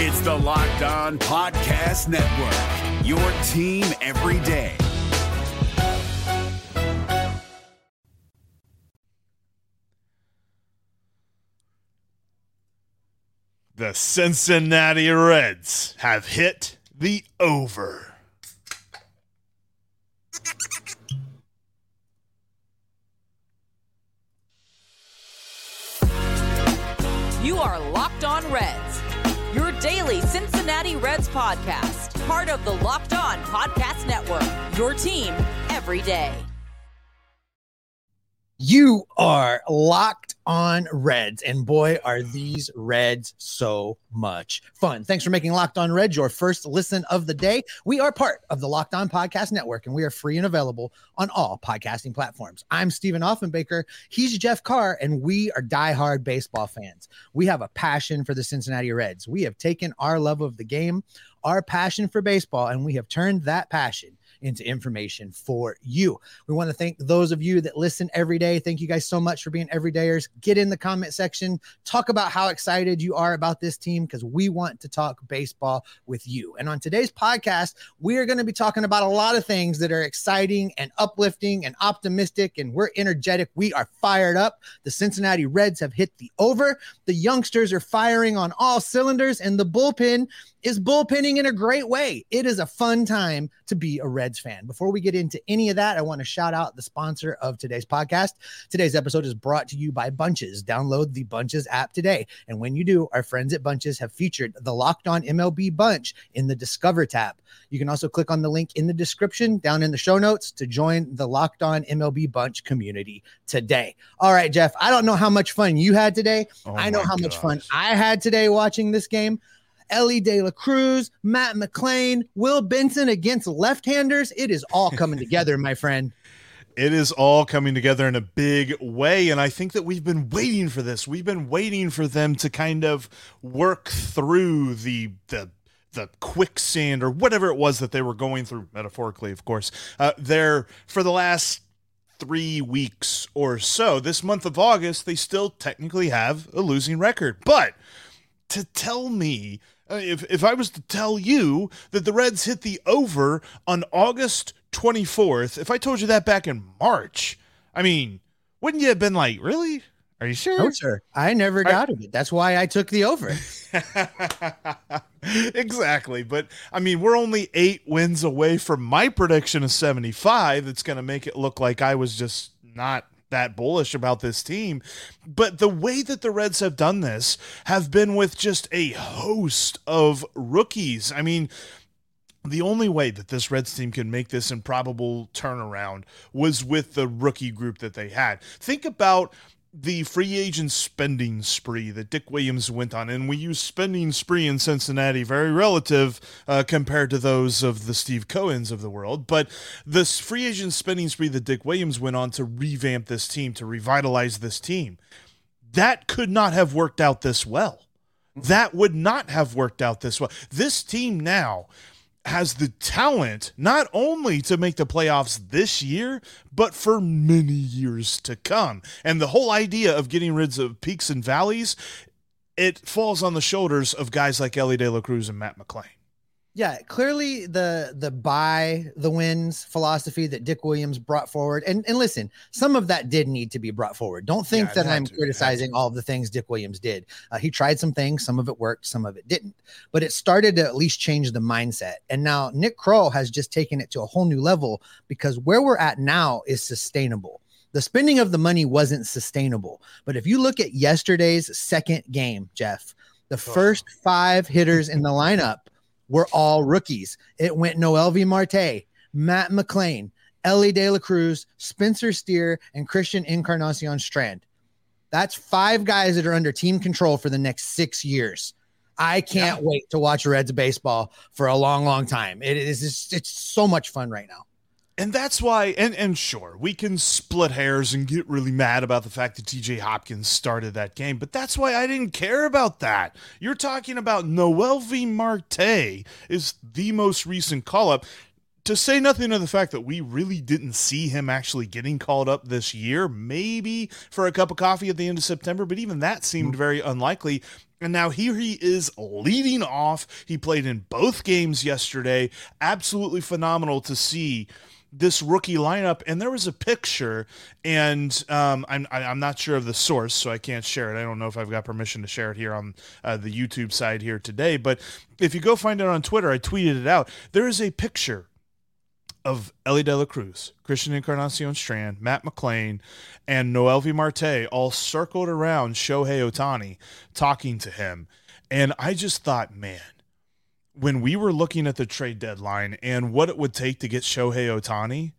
It's the Locked On Podcast Network, your team every day. The Cincinnati Reds have hit the over. You are Locked On Reds, your daily Cincinnati Reds podcast, part of the Locked On Podcast Network, your team every day. You are locked on Reds, and boy, are these Reds so much fun. Thanks for making Locked On Reds your first listen of the day. We are part of the Locked On Podcast Network, and we are free and available on all podcasting platforms. I'm Stephen Offenbaker. He's Jeff Carr, and we are diehard baseball fans. We have a passion for the Cincinnati Reds. We have taken our love of the game, our passion for baseball, and we have turned that passion into information for you. We want to thank those of you that listen every day. Thank you guys so much for being everydayers. Get in the comment section, talk about how excited you are about this team because we want to talk baseball with you. And on today's podcast, we are going to be talking about a lot of things that are exciting and uplifting and optimistic, and we're energetic. We are fired up. The Cincinnati Reds have hit the over. The youngsters are firing on all cylinders, and the bullpen is bullpenning in a great way. It is a fun time to be a Reds fan. Before we get into any of that, I want to shout out the sponsor of today's podcast. Today's episode is brought to you by Bunches. Download the Bunches app today. And when you do, our friends at Bunches have featured the Locked On MLB Bunch in the Discover tab. You can also click on the link in the description down in the show notes to join the Locked On MLB Bunch community today. All right, Jeff, I don't know how much fun you had today. Oh I know how much fun. I had today watching this game. Elly De La Cruz, Matt McLain, Will Benson against left-handers. It is all coming together, my friend. It is all coming together in a big way. And I think that we've been waiting for this. We've been waiting for them to kind of work through the, the, the quicksand or whatever it was that they were going through, metaphorically, of course, uh, there for the last three weeks or so. This month of August, they still technically have a losing record. But to tell me, Uh, if, if I was to tell you that the Reds hit the over on August 24th, if I told you that back in March, I mean, wouldn't you have been like, really? Are you sure? No, sir. I never doubted it. That's why I took the over. exactly. But I mean, we're only eight wins away from my prediction of 75. That's going to make it look like I was just not that bullish about this team. But the way that the Reds have done this have been with just a host of rookies. I mean, the only way that this Reds team can make this improbable turnaround was with the rookie group that they had. Think about the free agent spending spree that Dick Williams went on, and we use spending spree in Cincinnati very relative uh, compared to those of the Steve Cohens of the world. But this free agent spending spree that Dick Williams went on to revamp this team, to revitalize this team, that could not have worked out this well. That would not have worked out this well. This team now has the talent not only to make the playoffs this year, but for many years to come. And the whole idea of getting rid of peaks and valleys, it falls on the shoulders of guys like Elly De La Cruz and Matt McLain. Yeah, clearly the the buy the wins philosophy that Dick Williams brought forward, and and listen, some of that did need to be brought forward. Don't think Yeah, that I'm to, criticizing all of the things Dick Williams did. Uh, he tried some things, some of it worked, some of it didn't, but it started to at least change the mindset. And now Nick Krall has just taken it to a whole new level because where we're at now is sustainable. The spending of the money wasn't sustainable, but if you look at yesterday's second game, Jeff, the first five hitters in the lineup were all rookies. It went Noelvi Marte, Matt McLain, Ellie De La Cruz, Spencer Steer, and Christian Encarnacion Strand. That's five guys that are under team control for the next six years. I can't wait to watch Reds baseball for a long, long time. It is it's so much fun right now. And that's why, and, and sure, we can split hairs and get really mad about the fact that TJ Hopkins started that game, but that's why I didn't care about that. You're talking about Noelvi Marte is the most recent call up. To say nothing of the fact that we really didn't see him actually getting called up this year, maybe for a cup of coffee at the end of September, but even that seemed mm-hmm. very unlikely. And now here he is leading off. He played in both games yesterday. Absolutely phenomenal to see this rookie lineup. And there was a picture, and um, I'm I'm not sure of the source, so I can't share it. I don't know if I've got permission to share it here on uh, the YouTube side here today. But if you go find it on Twitter, I tweeted it out. There is a picture of Elly De La Cruz, Christian Encarnacion Strand, Matt McLain, and Noelvi Marte all circled around Shohei Ohtani talking to him. And I just thought, man, when we were looking at the trade deadline and what it would take to get Shohei Ohtani,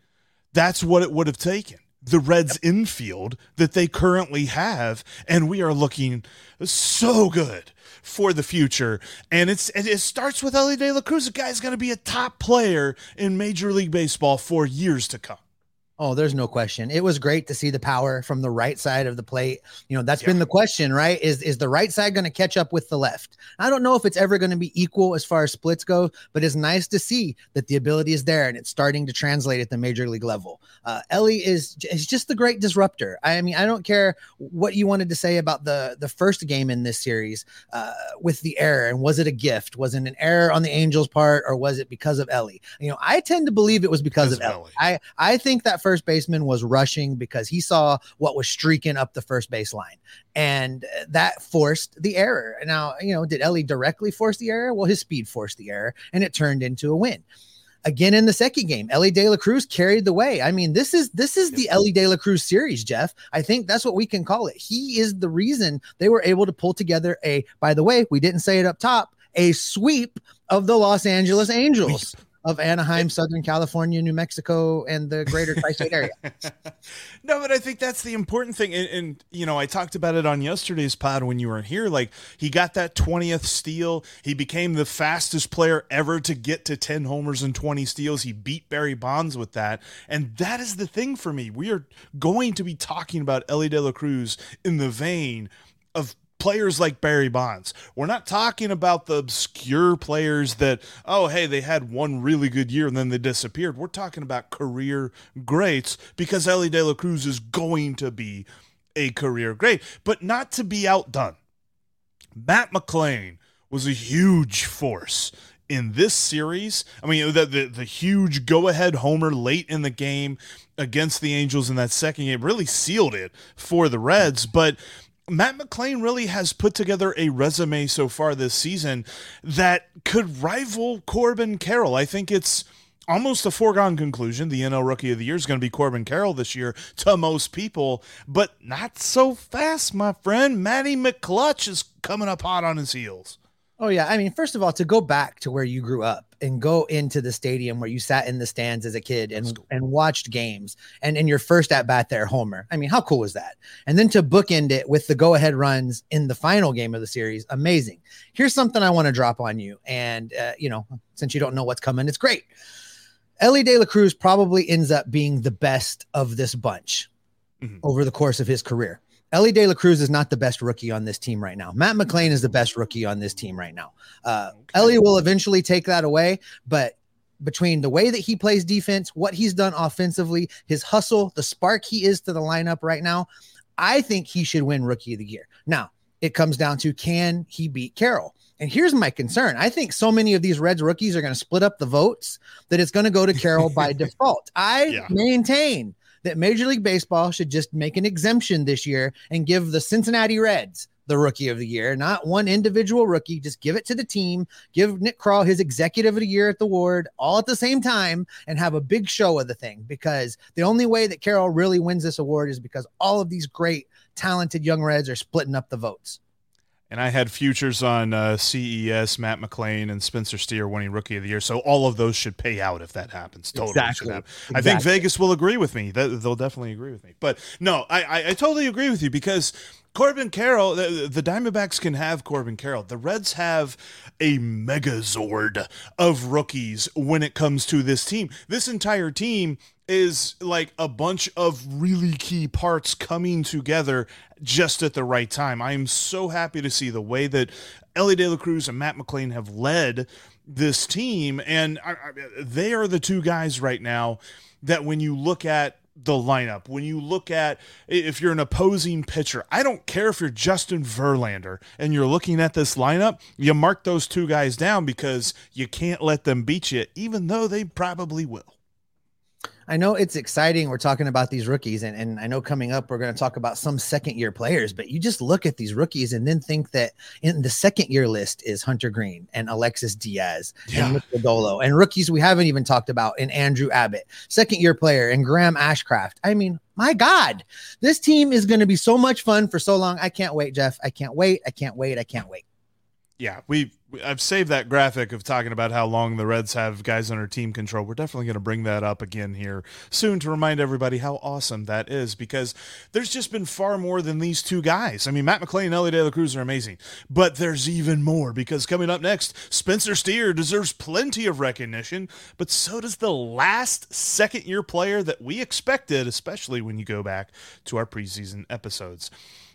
that's what it would have taken. The Reds infield that they currently have, and we are looking so good for the future. And it's it starts with Elly De La Cruz. The guy's going to be a top player in Major League Baseball for years to come. Oh, there's no question. It was great to see the power from the right side of the plate. You know, that's yeah. been the question, right? Is is the right side going to catch up with the left? I don't know if it's ever going to be equal as far as splits go, but it's nice to see that the ability is there and it's starting to translate at the major league level. Uh, Elly is is just the great disruptor. I mean, I don't care what you wanted to say about the the first game in this series uh, with the error and was it a gift? Was it an error on the Angels' part or was it because of Elly? You know, I tend to believe it was because, because of Elly. Elly. I I think that first baseman was rushing because he saw what was streaking up the first baseline. And uh, that forced the error. Now, you know, did Elly directly force the error? Well, his speed forced the error and it turned into a win again in the second game. Elly De La Cruz carried the way. I mean, this is this is the Elly De La Cruz series, Jeff. I think that's what we can call it. He is the reason they were able to pull together a. By the way, we didn't say it up top. A sweep of the Los Angeles Angels. Sweep of Anaheim, Southern California, New Mexico, and the greater tri-state area. no, but I think that's the important thing. And, and, you know, I talked about it on yesterday's pod when you weren't here. Like he got that 20th steal. He became the fastest player ever to get to 10 homers and 20 steals. He beat Barry Bonds with that. And that is the thing for me. We are going to be talking about Elly De La Cruz in the vein of players like Barry Bonds. We're not talking about the obscure players that, oh, hey, they had one really good year and then they disappeared. We're talking about career greats because Elly De La Cruz is going to be a career great, but not to be outdone. Matt McLain was a huge force in this series. I mean, the, the, the huge go ahead homer late in the game against the Angels in that second game really sealed it for the Reds. But Matt McLain really has put together a resume so far this season that could rival Corbin Carroll. I think it's almost a foregone conclusion. The NL Rookie of the Year is going to be Corbin Carroll this year to most people, but not so fast, my friend. Matty McClutch is coming up hot on his heels. Oh yeah, I mean, first of all, to go back to where you grew up and go into the stadium where you sat in the stands as a kid and and watched games, and in your first at bat there, homer. I mean, how cool was that? And then to bookend it with the go ahead runs in the final game of the series, amazing. Here's something I want to drop on you, and uh, you know, since you don't know what's coming, it's great. Elly De La Cruz probably ends up being the best of this bunch mm-hmm. over the course of his career. Elly De La Cruz is not the best rookie on this team right now. Matt McLain is the best rookie on this team right now. Uh, okay. Elly will eventually take that away, but between the way that he plays defense, what he's done offensively, his hustle, the spark he is to the lineup right now, I think he should win Rookie of the Year. Now, it comes down to can he beat Carroll? And here's my concern. I think so many of these Reds rookies are going to split up the votes that it's going to go to Carroll by default. I yeah. maintain that Major League Baseball should just make an exemption this year and give the Cincinnati Reds the rookie of the year, not one individual rookie. Just give it to the team, give Nick Krall his executive of the year at the ward all at the same time and have a big show of the thing because the only way that Carroll really wins this award is because all of these great, talented young Reds are splitting up the votes. And I had futures on uh, CES, Matt McLain, and Spencer Steer winning Rookie of the Year. So all of those should pay out if that happens. Totally. Exactly. exactly. I think Vegas will agree with me. They'll definitely agree with me. But no, I, I, I totally agree with you because Corbin Carroll, the, the, Diamondbacks can have Corbin Carroll. The Reds have a megazord of rookies when it comes to this team. This entire team is like a bunch of really key parts coming together just at the right time. I am so happy to see the way that Elly De La Cruz and Matt McLain have led this team. And they are the two guys right now that when you look at the lineup, when you look at if you're an opposing pitcher, I don't care if you're Justin Verlander and you're looking at this lineup, you mark those two guys down because you can't let them beat you, even though they probably will. I know it's exciting. We're talking about these rookies, and, and I know coming up, we're going to talk about some second year players, but you just look at these rookies and then think that in the second year list is Hunter Greene and Alexis Diaz yeah. and Dolo and rookies we haven't even talked about in Andrew Abbott, second year player, and Graham Ashcraft. I mean, my God, this team is going to be so much fun for so long. I can't wait, Jeff. I can't wait. I can't wait. I can't wait. Yeah, we I've saved that graphic of talking about how long the Reds have guys under team control. We're definitely going to bring that up again here soon to remind everybody how awesome that is because there's just been far more than these two guys. I mean, Matt McLain and Elly De La Cruz are amazing, but there's even more because coming up next, Spencer Steer deserves plenty of recognition, but so does the last second year player that we expected, especially when you go back to our preseason episodes.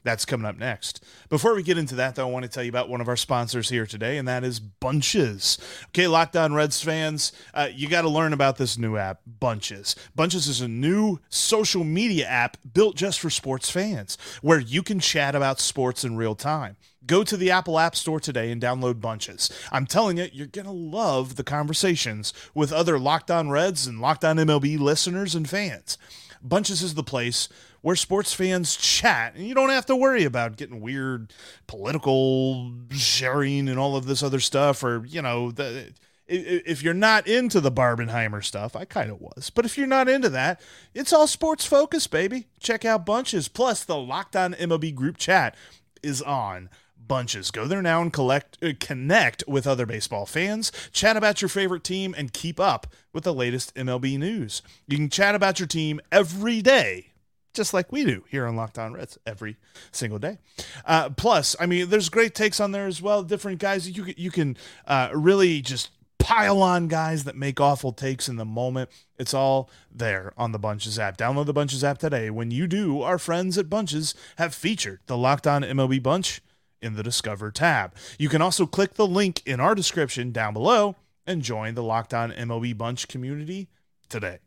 That's coming up next. Before we get into that, though, I want to tell you about one of our sponsors here today, and that is Bunches. Okay, Locked On Reds fans, uh, you got to learn about this new app, Bunches. Bunches is a new social media app built just for sports fans, where you can chat about sports in real time. Go to the Apple App Store today and download Bunches. I'm telling you, you're going to love the conversations with other Locked On Reds and Locked On MLB listeners and fans. Bunches is the place where sports fans chat and you don't have to worry about getting weird political sharing and all of this other stuff or you know the if you're not into the Barbenheimer stuff, I kind of was. But if you're not into that, it's all sports focused, baby. Check out Bunches. Plus, the Locked On MLB group chat is on Bunches. Go there now and collect, uh, connect with other baseball fans, chat about your favorite team, and keep up with the latest MLB news. You can chat about your team every day just like we do here on Locked On Reds every single day. Uh, plus, I mean, there's great takes on there as well. Different guys you you can uh, really just pile on guys that make awful takes in the moment. It's all there on the Bunches app. Download the Bunches app today. When you do, our friends at Bunches have featured the Locked On MLB Bunch in the Discover tab. You can also click the link in our description down below and join the Locked On Bunch community today.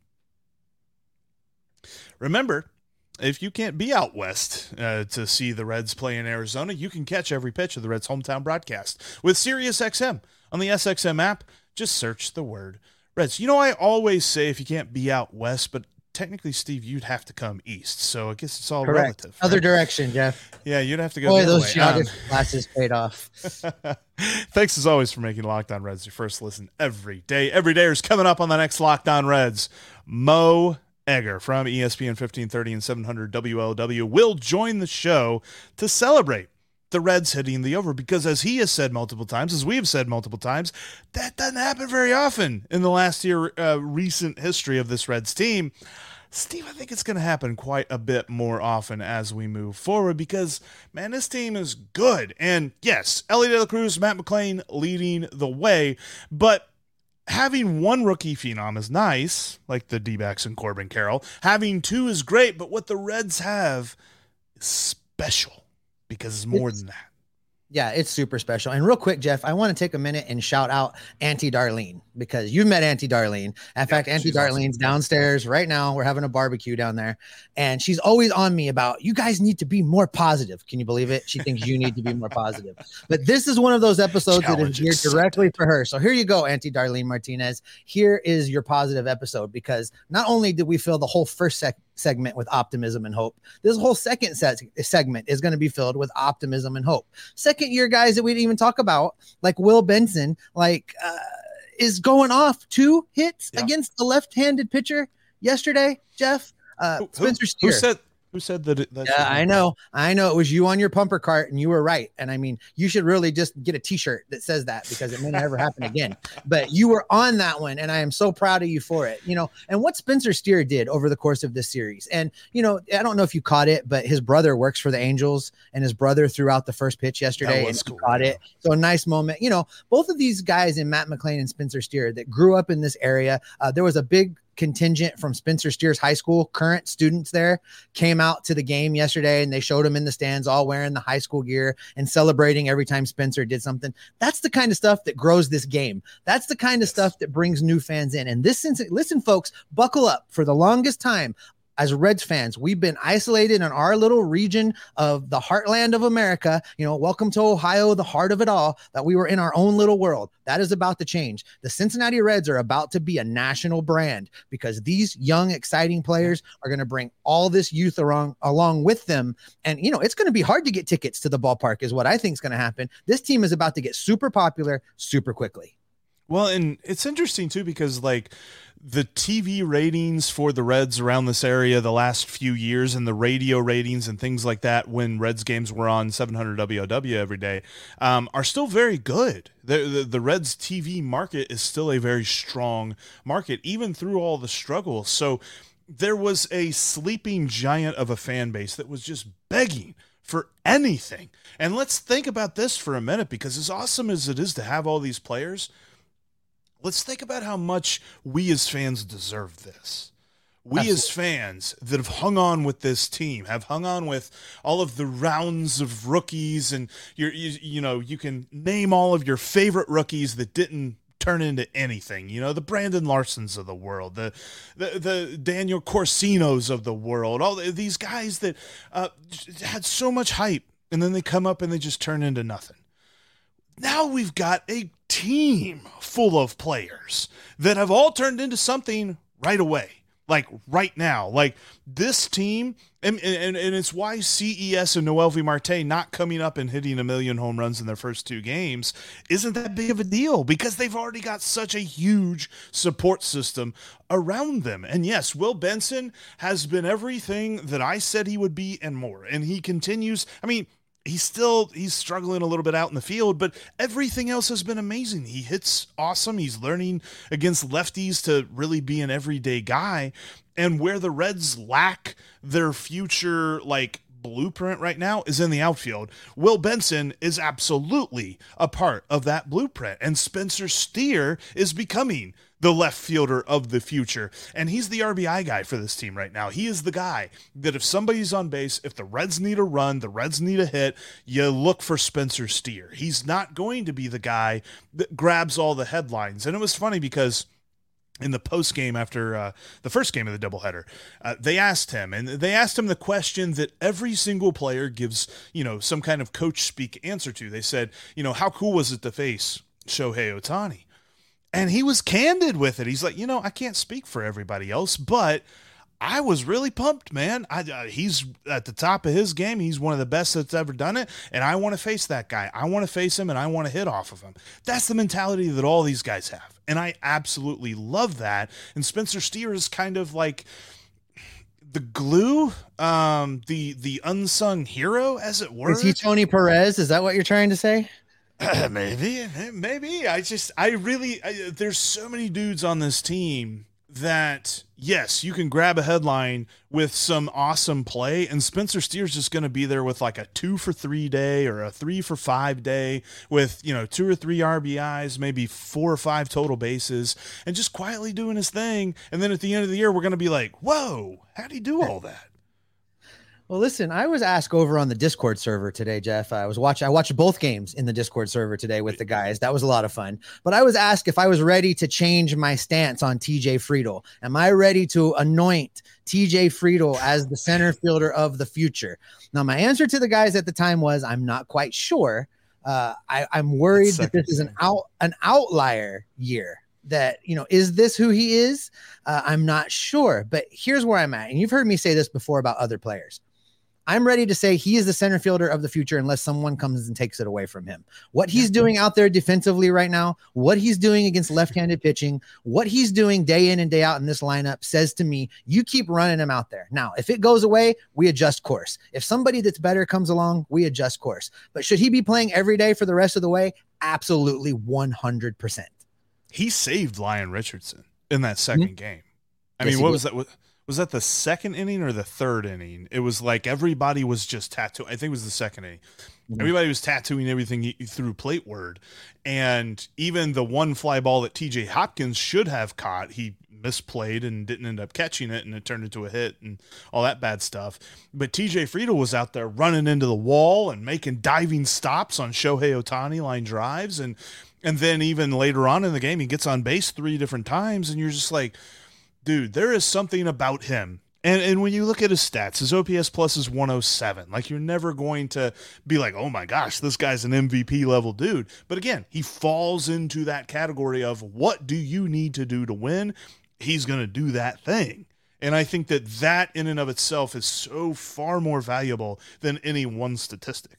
Remember, if you can't be out west uh, to see the Reds play in Arizona, you can catch every pitch of the Reds' hometown broadcast with SiriusXM on the SXM app. Just search the word Reds. You know, I always say if you can't be out west, but technically, Steve, you'd have to come east. So I guess it's all Correct. relative. Other direction, Jeff. Yeah, you'd have to go. Boy, those geography um, classes paid off. Thanks as always for making Locked On Reds your first listen every day. Every day is coming up on the next Locked On Reds. Mo Egger from ESPN 1530 and 700 WLW will join the show to celebrate the Reds hitting the over because, as he has said multiple times, as we have said multiple times, that doesn't happen very often in the last year uh, recent history of this Reds team. Steve, I think it's going to happen quite a bit more often as we move forward because, man, this team is good. And yes, Elly De La Cruz, Matt McLain leading the way, but having one rookie phenom is nice, like the D backs and Corbin Carroll. Having two is great, but what the Reds have is special because it's more it's, than that. Yeah, it's super special. And real quick, Jeff, I want to take a minute and shout out Auntie Darlene because you've met Auntie Darlene. In yeah, fact, Auntie Darlene's awesome. downstairs right now. We're having a barbecue down there. And she's always on me about you guys need to be more positive. Can you believe it? She thinks you need to be more positive. But this is one of those episodes that is geared directly for her. So here you go, Auntie Darlene Martinez. Here is your positive episode because not only did we fill the whole first sec- segment with optimism and hope. This whole second set segment is going to be filled with optimism and hope. Second year guys that we didn't even talk about, like Will Benson, like uh, is going off two hits yeah. against the left-handed pitcher yesterday. Jeff, uh, who, Spencer Steer. Who said who said that? It, yeah, I know. I know. It was you on your pumper cart, and you were right. And I mean, you should really just get a T-shirt that says that because it may never happen again. But you were on that one, and I am so proud of you for it. You know, and what Spencer Steer did over the course of this series, and you know, I don't know if you caught it, but his brother works for the Angels, and his brother threw out the first pitch yesterday, and cool, caught yeah. it. So a nice moment. You know, both of these guys in Matt McLain and Spencer Steer that grew up in this area. Uh, there was a big contingent from Spencer Steers High School, current students there, came out to the game yesterday and they showed them in the stands all wearing the high school gear and celebrating every time Spencer did something. That's the kind of stuff that grows this game. That's the kind of stuff that brings new fans in. And this, listen, folks, buckle up for the longest time as Reds fans, we've been isolated in our little region of the heartland of America. You know, welcome to Ohio, the heart of it all, that we were in our own little world. That is about to change. The Cincinnati Reds are about to be a national brand because these young, exciting players are going to bring all this youth along, along with them. And, you know, it's going to be hard to get tickets to the ballpark, is what I think is going to happen. This team is about to get super popular super quickly. Well, and it's interesting too because like the TV ratings for the Reds around this area the last few years and the radio ratings and things like that when Reds games were on 700 WLW every day um, are still very good. The, the, the Reds TV market is still a very strong market, even through all the struggles. So there was a sleeping giant of a fan base that was just begging for anything. And let's think about this for a minute because as awesome as it is to have all these players – let's think about how much we as fans deserve this. We Absolutely. as fans that have hung on with this team have hung on with all of the rounds of rookies, and you you know you can name all of your favorite rookies that didn't turn into anything. You know, the Brandon Larsons of the world, the the, the Daniel Corcinos of the world, all these guys that uh, had so much hype, and then they come up and they just turn into nothing now we've got a team full of players that have all turned into something right away like right now. Like this team and, and, and it's why ces and noelvi marte not coming up and hitting a million home runs in their first two games isn't that big of a deal because they've already got such a huge support system around them. And yes will benson has been everything that i said he would be and more. And he continues i mean he's still he's struggling a little bit out in the field but everything else has been amazing. He hits awesome. He's learning against lefties to really be an everyday guy. And where the reds lack their future like blueprint right now is in the outfield. Will Benson is absolutely a part of that blueprint, and Spencer Steer is becoming the left fielder of the future. And he's the RBI guy for this team right now. He is the guy that if somebody's on base, if the Reds need a run, the Reds need a hit, you look for Spencer Steer. He's not going to be the guy that grabs all the headlines. And it was funny because in the post game after uh, the first game of the doubleheader, uh, they asked him, and they asked him the question that every single player gives, you know, some kind of coach speak answer to. They said, you know, how cool was it to face Shohei Ohtani? And he was candid with it. He's like, you know, I can't speak for everybody else, but I was really pumped, man. I, uh, he's at the top of his game. He's one of the best that's ever done it. And I want to face that guy. I want to face him and I want to hit off of him. That's the mentality that all these guys have. And I absolutely love that. And Spencer Steer is kind of like the glue, um, the the unsung hero, as it were. Is he Tony Perez? Is that what you're trying to say? Maybe, maybe. I just, I really, I, there's so many dudes on this team that yes, you can grab a headline with some awesome play, and Spencer Steer's just going to be there with like a two for three day or a three for five day with you know two or three RBIs, maybe four or five total bases, and just quietly doing his thing. And then at the end of the year, we're going to be like, "Whoa, how do you do all that?" Well, listen, I was asked over on the Discord server today, Jeff. I was watching, I watched both games in the Discord server today with the guys. That was a lot of fun. But I was asked if I was ready to change my stance on TJ Friedl. Am I ready to anoint TJ Friedl as the center fielder of the future? Now, my answer to the guys at the time was I'm not quite sure. Uh, I, I'm worried that this is an out an outlier year that you know is this who he is uh, i'm not sure but here's where i'm at and you've heard me say this before about other players I'm ready to say he is the center fielder of the future unless someone comes and takes it away from him. What he's doing out there defensively right now, what he's doing against left handed pitching, what he's doing day in and day out in this lineup says to me, you keep running him out there. Now, if it goes away, we adjust course. If somebody that's better comes along, we adjust course. But should he be playing every day for the rest of the way? Absolutely 100%. He saved Lyon Richardson in that 2nd mm-hmm. game. I yes, mean, what was that? Was that the second inning or the third inning? It was like everybody was just tattooing. I think it was the second inning. Mm-hmm. Everybody was tattooing everything through plate word, and even the one fly ball that T.J. Hopkins should have caught, he misplayed and didn't end up catching it, and it turned into a hit and all that bad stuff. But T.J. Friedl was out there running into the wall and making diving stops on Shohei Ohtani line drives, and and then even later on in the game, he gets on base three different times, and you're just like dude, there is something about him. And and when you look at his stats, his OPS plus is 107. Like you're never going to be like, "Oh my gosh, this guy's an MVP level dude." But again, he falls into that category of what do you need to do to win? He's going to do that thing. And I think that that in and of itself is so far more valuable than any one statistic.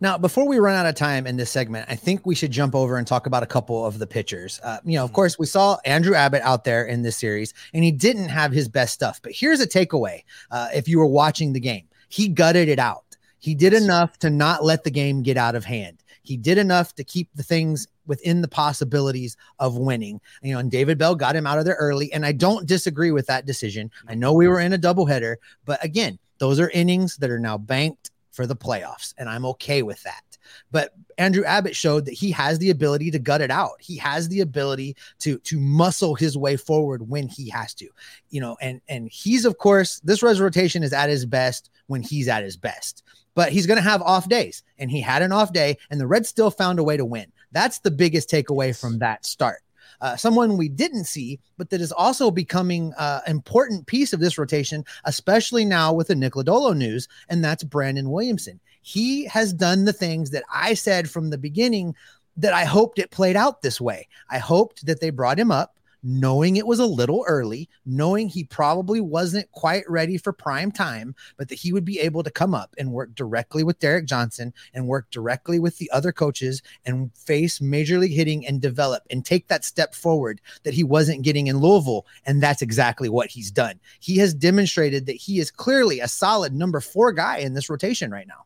Now, before we run out of time in this segment, I think we should jump over and talk about a couple of the pitchers. Uh, you know, of mm-hmm. course, we saw Andrew Abbott out there in this series, and he didn't have his best stuff. But here's a takeaway uh, if you were watching the game, he gutted it out. He did enough to not let the game get out of hand. He did enough to keep the things within the possibilities of winning. You know, and David Bell got him out of there early. And I don't disagree with that decision. I know we were in a doubleheader, but again, those are innings that are now banked for the playoffs, and I'm okay with that. But Andrew Abbott showed that he has the ability to gut it out. He has the ability to to muscle his way forward when he has to. You know, and and he's of course this res rotation is at his best when he's at his best. But he's going to have off days, and he had an off day, and the Reds still found a way to win. That's the biggest takeaway from that start. Uh, someone we didn't see, but that is also becoming an uh, important piece of this rotation, especially now with the Nick Lodolo news, and that's Brandon Williamson. He has done the things that I said from the beginning that I hoped it played out this way. I hoped that they brought him up knowing it was a little early, knowing he probably wasn't quite ready for prime time, but that he would be able to come up and work directly with Derek Johnson and work directly with the other coaches and face major league hitting and develop and take that step forward that he wasn't getting in Louisville. And that's exactly what he's done. He has demonstrated that he is clearly a solid number four guy in this rotation right now.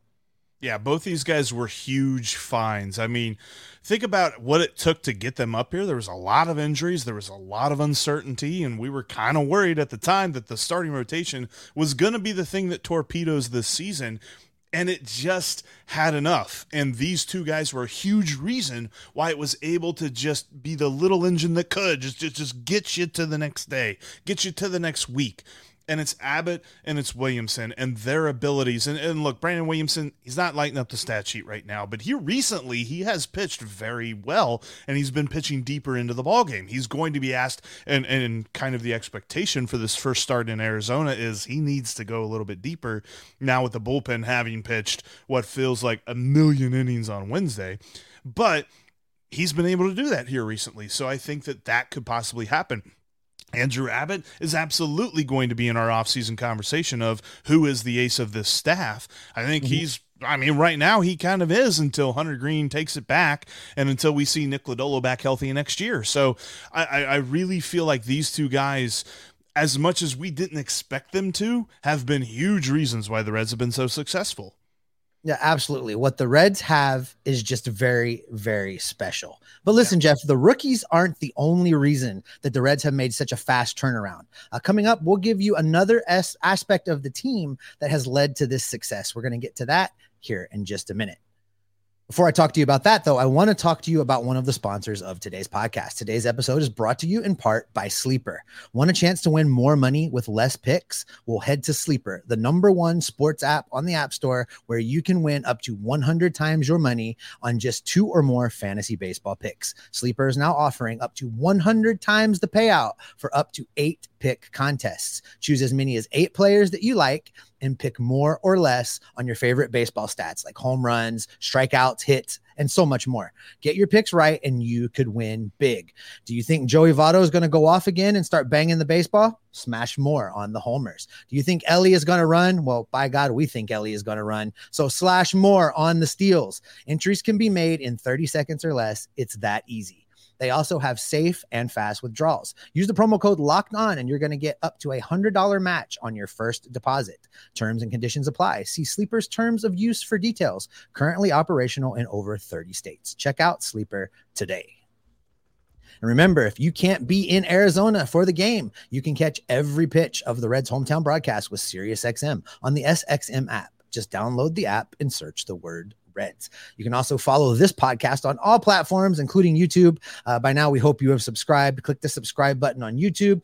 Yeah, both these guys were huge finds. I mean, think about what it took to get them up here. There was a lot of injuries, there was a lot of uncertainty, and we were kind of worried at the time that the starting rotation was going to be the thing that torpedoes this season. And it just had enough. And these two guys were a huge reason why it was able to just be the little engine that could just, just, just get you to the next day, get you to the next week and it's Abbott and it's Williamson and their abilities. And, and look, Brandon Williamson, he's not lighting up the stat sheet right now, but here recently he has pitched very well and he's been pitching deeper into the ball game. He's going to be asked, and and kind of the expectation for this first start in Arizona is he needs to go a little bit deeper now with the bullpen having pitched what feels like a million innings on Wednesday, but he's been able to do that here recently. So I think that that could possibly happen. Andrew Abbott is absolutely going to be in our offseason conversation of who is the ace of this staff. I think mm-hmm. he's I mean, right now he kind of is until Hunter Greene takes it back and until we see Nick Lodolo back healthy next year. So I, I really feel like these two guys, as much as we didn't expect them to, have been huge reasons why the Reds have been so successful. Yeah, absolutely. What the Reds have is just very, very special. But listen, yeah. Jeff, the rookies aren't the only reason that the Reds have made such a fast turnaround. Uh, coming up, we'll give you another S- aspect of the team that has led to this success. We're going to get to that here in just a minute. Before I talk to you about that, though, I want to talk to you about one of the sponsors of today's podcast. Today's episode is brought to you in part by Sleeper. Want a chance to win more money with less picks? Well, head to Sleeper, the number one sports app on the App Store, where you can win up to 100 times your money on just two or more fantasy baseball picks. Sleeper is now offering up to 100 times the payout for up to eight pick contests. Choose as many as eight players that you like and pick more or less on your favorite baseball stats like home runs, strikeouts, hits, and so much more. Get your picks right and you could win big. Do you think Joey Votto is going to go off again and start banging the baseball? Smash more on the homers. Do you think Elly is going to run? Well, by God, we think Elly is going to run. So slash more on the steals. Entries can be made in 30 seconds or less. It's that easy. They also have safe and fast withdrawals. Use the promo code locked on and you're going to get up to a $100 match on your first deposit. Terms and conditions apply. See Sleeper's terms of use for details. Currently operational in over 30 states. Check out Sleeper today. And remember, if you can't be in Arizona for the game, you can catch every pitch of the Reds hometown broadcast with SiriusXM on the SXM app. Just download the app and search the word Reds. You can also follow this podcast on all platforms, including YouTube. Uh, by now, we hope you have subscribed. Click the subscribe button on YouTube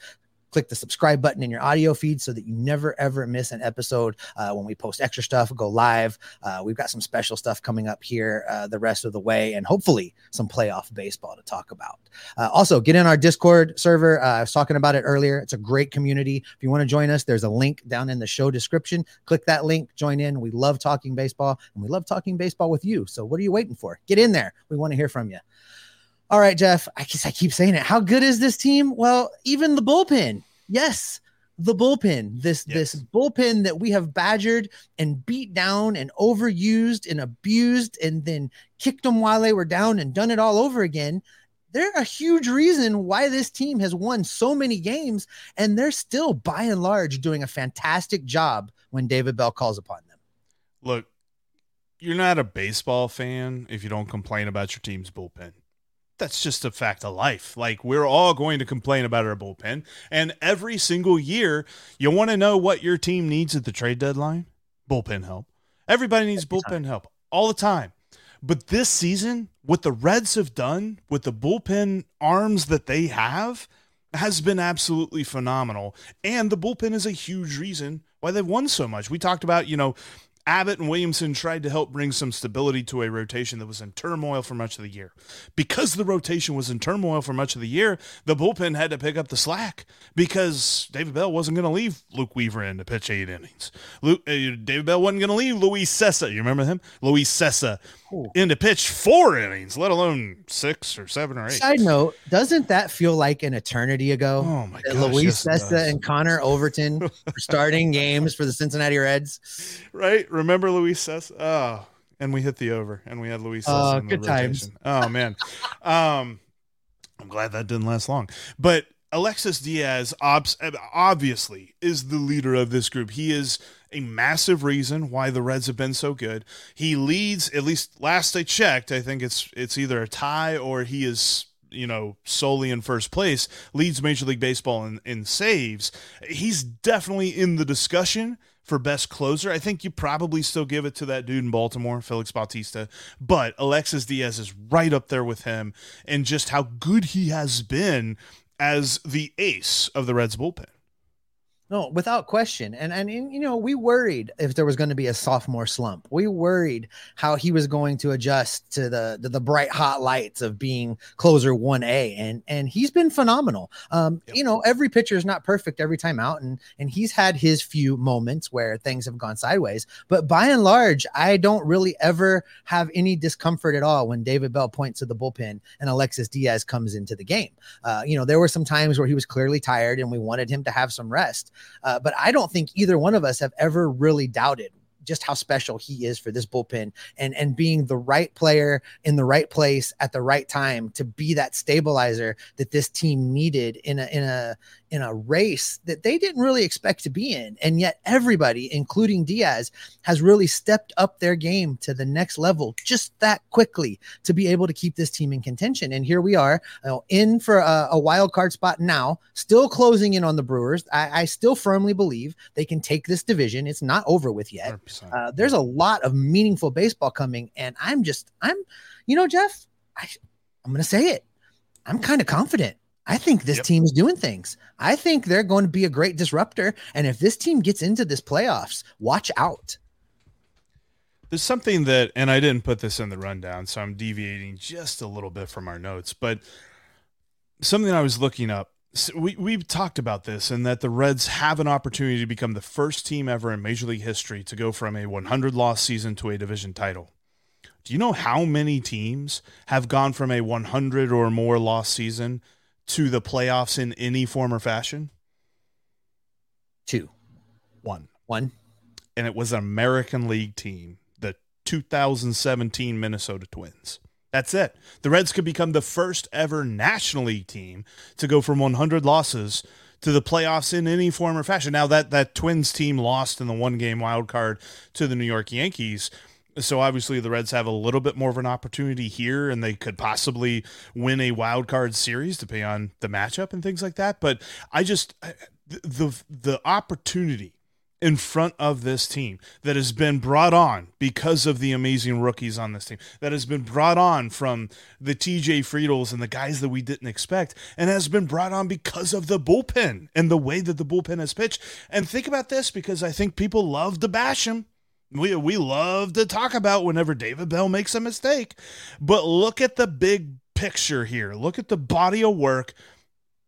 click the subscribe button in your audio feed so that you never ever miss an episode uh, when we post extra stuff, go live. Uh, we've got some special stuff coming up here uh, the rest of the way, and hopefully some playoff baseball to talk about. Uh, also, get in our Discord server. Uh, I was talking about it earlier. It's a great community. If you want to join us, there's a link down in the show description. Click that link, join in. We love talking baseball, and we love talking baseball with you. So, what are you waiting for? Get in there. We want to hear from you. All right, Jeff. I guess I keep saying it. How good is this team? Well, even the bullpen. Yes, the bullpen. This Yes. this bullpen that we have badgered and beat down and overused and abused and then kicked them while they were down and done it all over again. They're a huge reason why this team has won so many games, and they're still by and large doing a fantastic job when David Bell calls upon them. Look, you're not a baseball fan if you don't complain about your team's bullpen. That's just a fact of life. Like we're all going to complain about our bullpen, and every single year, you want to know what your team needs at the trade deadline? Bullpen help. Everybody needs Every bullpen help all the time. But this season, what the Reds have done with the bullpen arms that they have has been absolutely phenomenal. And the bullpen is a huge reason why they've won so much. We talked about, you know, Abbott and Williamson tried to help bring some stability to a rotation that was in turmoil for much of the year. Because the rotation was in turmoil for much of the year, the bullpen had to pick up the slack because David Bell wasn't going to leave Luke Weaver in to pitch eight innings. Luke, uh, David Bell wasn't going to leave Luis Cessa. You remember him? Luis Cessa Ooh. in to pitch four innings, let alone six or seven or eight. Side note, doesn't that feel like an eternity ago? Oh my gosh, Luis yes, Cessa and Connor Overton were starting games for the Cincinnati Reds. right? Remember Luis Cessa? Oh, and we hit the over, and we had Luis Cessa Oh, in the good times. Oh man, um, I'm glad that didn't last long. But Alexis Diaz, obviously, is the leader of this group. He is a massive reason why the Reds have been so good. He leads, at least last I checked. I think it's it's either a tie or he is you know solely in first place leads major league baseball in, in saves he's definitely in the discussion for best closer i think you probably still give it to that dude in baltimore felix bautista but alexis diaz is right up there with him and just how good he has been as the ace of the reds bullpen No, without question. And, and and you know, we worried if there was going to be a sophomore slump. We worried how he was going to adjust to the the, the bright hot lights of being closer 1A and and he's been phenomenal. Um Yep. you know, every pitcher is not perfect every time out and and he's had his few moments where things have gone sideways, but by and large, I don't really ever have any discomfort at all when David Bell points to the bullpen and Alexis Diaz comes into the game. Uh, you know, there were some times where he was clearly tired and we wanted him to have some rest. Uh, but I don't think either one of us have ever really doubted just how special he is for this bullpen and and being the right player in the right place at the right time to be that stabilizer that this team needed in a in a in a race that they didn't really expect to be in and yet everybody including Diaz has really stepped up their game to the next level just that quickly to be able to keep this team in contention and here we are you know, in for a, a wild card spot now, still closing in on the Brewers. I, I still firmly believe they can take this division. It's not over with yet. Uh, there's a lot of meaningful baseball coming, and I'm just, I'm, you know, Jeff, I, I'm going to say it. I'm kind of confident. I think this Yep. team is doing things. I think they're going to be a great disruptor. And if this team gets into this playoffs, watch out. There's something that, and I didn't put this in the rundown, so I'm deviating just a little bit from our notes, but something I was looking up. We, we've talked about this, and that the Reds have an opportunity to become the first team ever in Major League history to go from a 100 loss season to a division title. Do you know how many teams have gone from a 100 or more loss season to the playoffs in any form or fashion? Two, One. one. and it was an American League team, the 2017 Minnesota Twins. That's it. The Reds could become the first ever National League team to go from 100 losses to the playoffs in any form or fashion. Now that that Twins team lost in the one game wild card to the New York Yankees, so obviously the Reds have a little bit more of an opportunity here, and they could possibly win a wild card series depending on the matchup and things like that. But I just the the, opportunity in front of this team that has been brought on because of the amazing rookies on this team, that has been brought on from the TJ Friedls and the guys that we didn't expect, and has been brought on because of the bullpen and the way that the bullpen has pitched. And think about this because I think people love to bash him. We, we love to talk about whenever David Bell makes a mistake. But look at the big picture here. Look at the body of work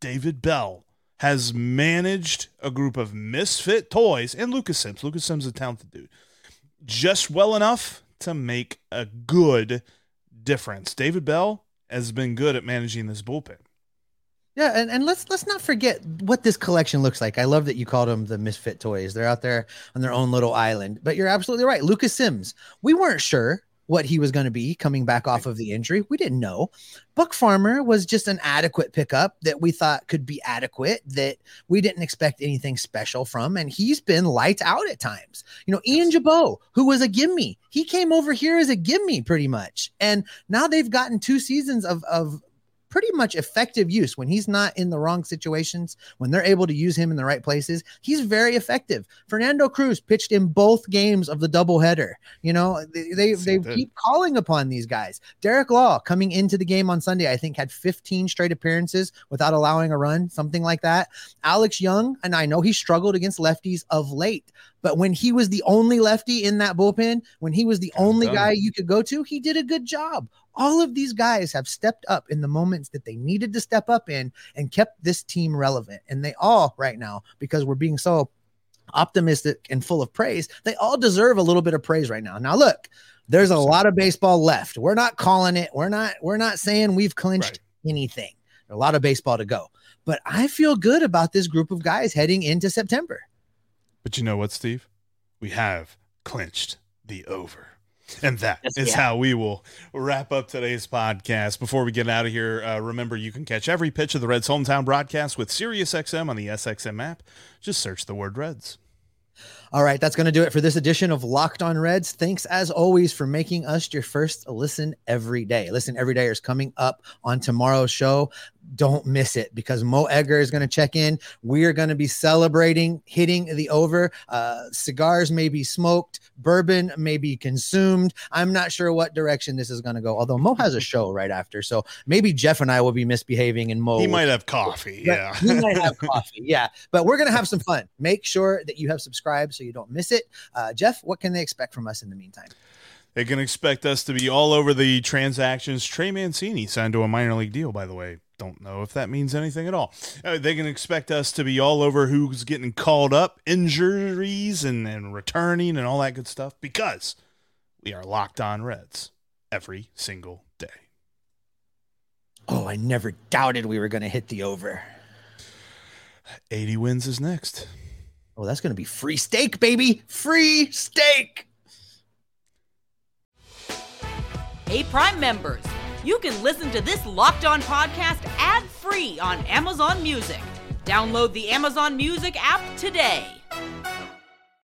David Bell has managed a group of misfit toys and Lucas Sims. Lucas Sims is a talented dude. Just well enough to make a good difference. David Bell has been good at managing this bullpen. Yeah, and, and let's let's not forget what this collection looks like. I love that you called them the misfit toys. They're out there on their own little island. But you're absolutely right. Lucas Sims. We weren't sure what he was going to be coming back off of the injury. We didn't know. Buck Farmer was just an adequate pickup that we thought could be adequate, that we didn't expect anything special from. And he's been lights out at times. You know, Ian Gibaut, who was a gimme, he came over here as a gimme pretty much. And now they've gotten two seasons of, of pretty much effective use when he's not in the wrong situations, when they're able to use him in the right places. He's very effective. Fernando Cruz pitched in both games of the doubleheader. You know, they they, they keep calling upon these guys. Derek Law coming into the game on Sunday, I think had 15 straight appearances without allowing a run, something like that. Alex Young, and I know he struggled against lefties of late, but when he was the only lefty in that bullpen, when he was the only guy you could go to, he did a good job all of these guys have stepped up in the moments that they needed to step up in and kept this team relevant. And they all, right now, because we're being so optimistic and full of praise, they all deserve a little bit of praise right now. Now, look, there's a lot of baseball left. We're not calling it. We're not. We're not saying we've clinched right. anything. There's a lot of baseball to go. But I feel good about this group of guys heading into September. But you know what, Steve? We have clinched the over. And that yes, is yeah. how we will wrap up today's podcast. Before we get out of here, uh, remember you can catch every pitch of the Reds hometown broadcast with SiriusXM on the SXM app. Just search the word Reds. All right, that's going to do it for this edition of Locked On Reds. Thanks as always for making us your first listen every day. Listen every day is coming up on tomorrow's show don't miss it because Mo Egger is going to check in. We are going to be celebrating hitting the over. Uh, cigars may be smoked, bourbon may be consumed. I'm not sure what direction this is going to go. Although Mo has a show right after, so maybe Jeff and I will be misbehaving, and Mo he might have coffee. Yeah, he might have coffee. Yeah, but we're going to have some fun. Make sure that you have subscribed so you don't miss it. Uh, Jeff, what can they expect from us in the meantime? They can expect us to be all over the transactions. Trey Mancini signed to a minor league deal, by the way don't know if that means anything at all. Uh, they can expect us to be all over who's getting called up, injuries, and, and returning, and all that good stuff because we are locked on Reds every single day. Oh, I never doubted we were going to hit the over. 80 wins is next. Oh, that's going to be free steak, baby. Free steak. Hey, Prime members you can listen to this Locked On podcast ad free on Amazon Music. Download the Amazon Music app today.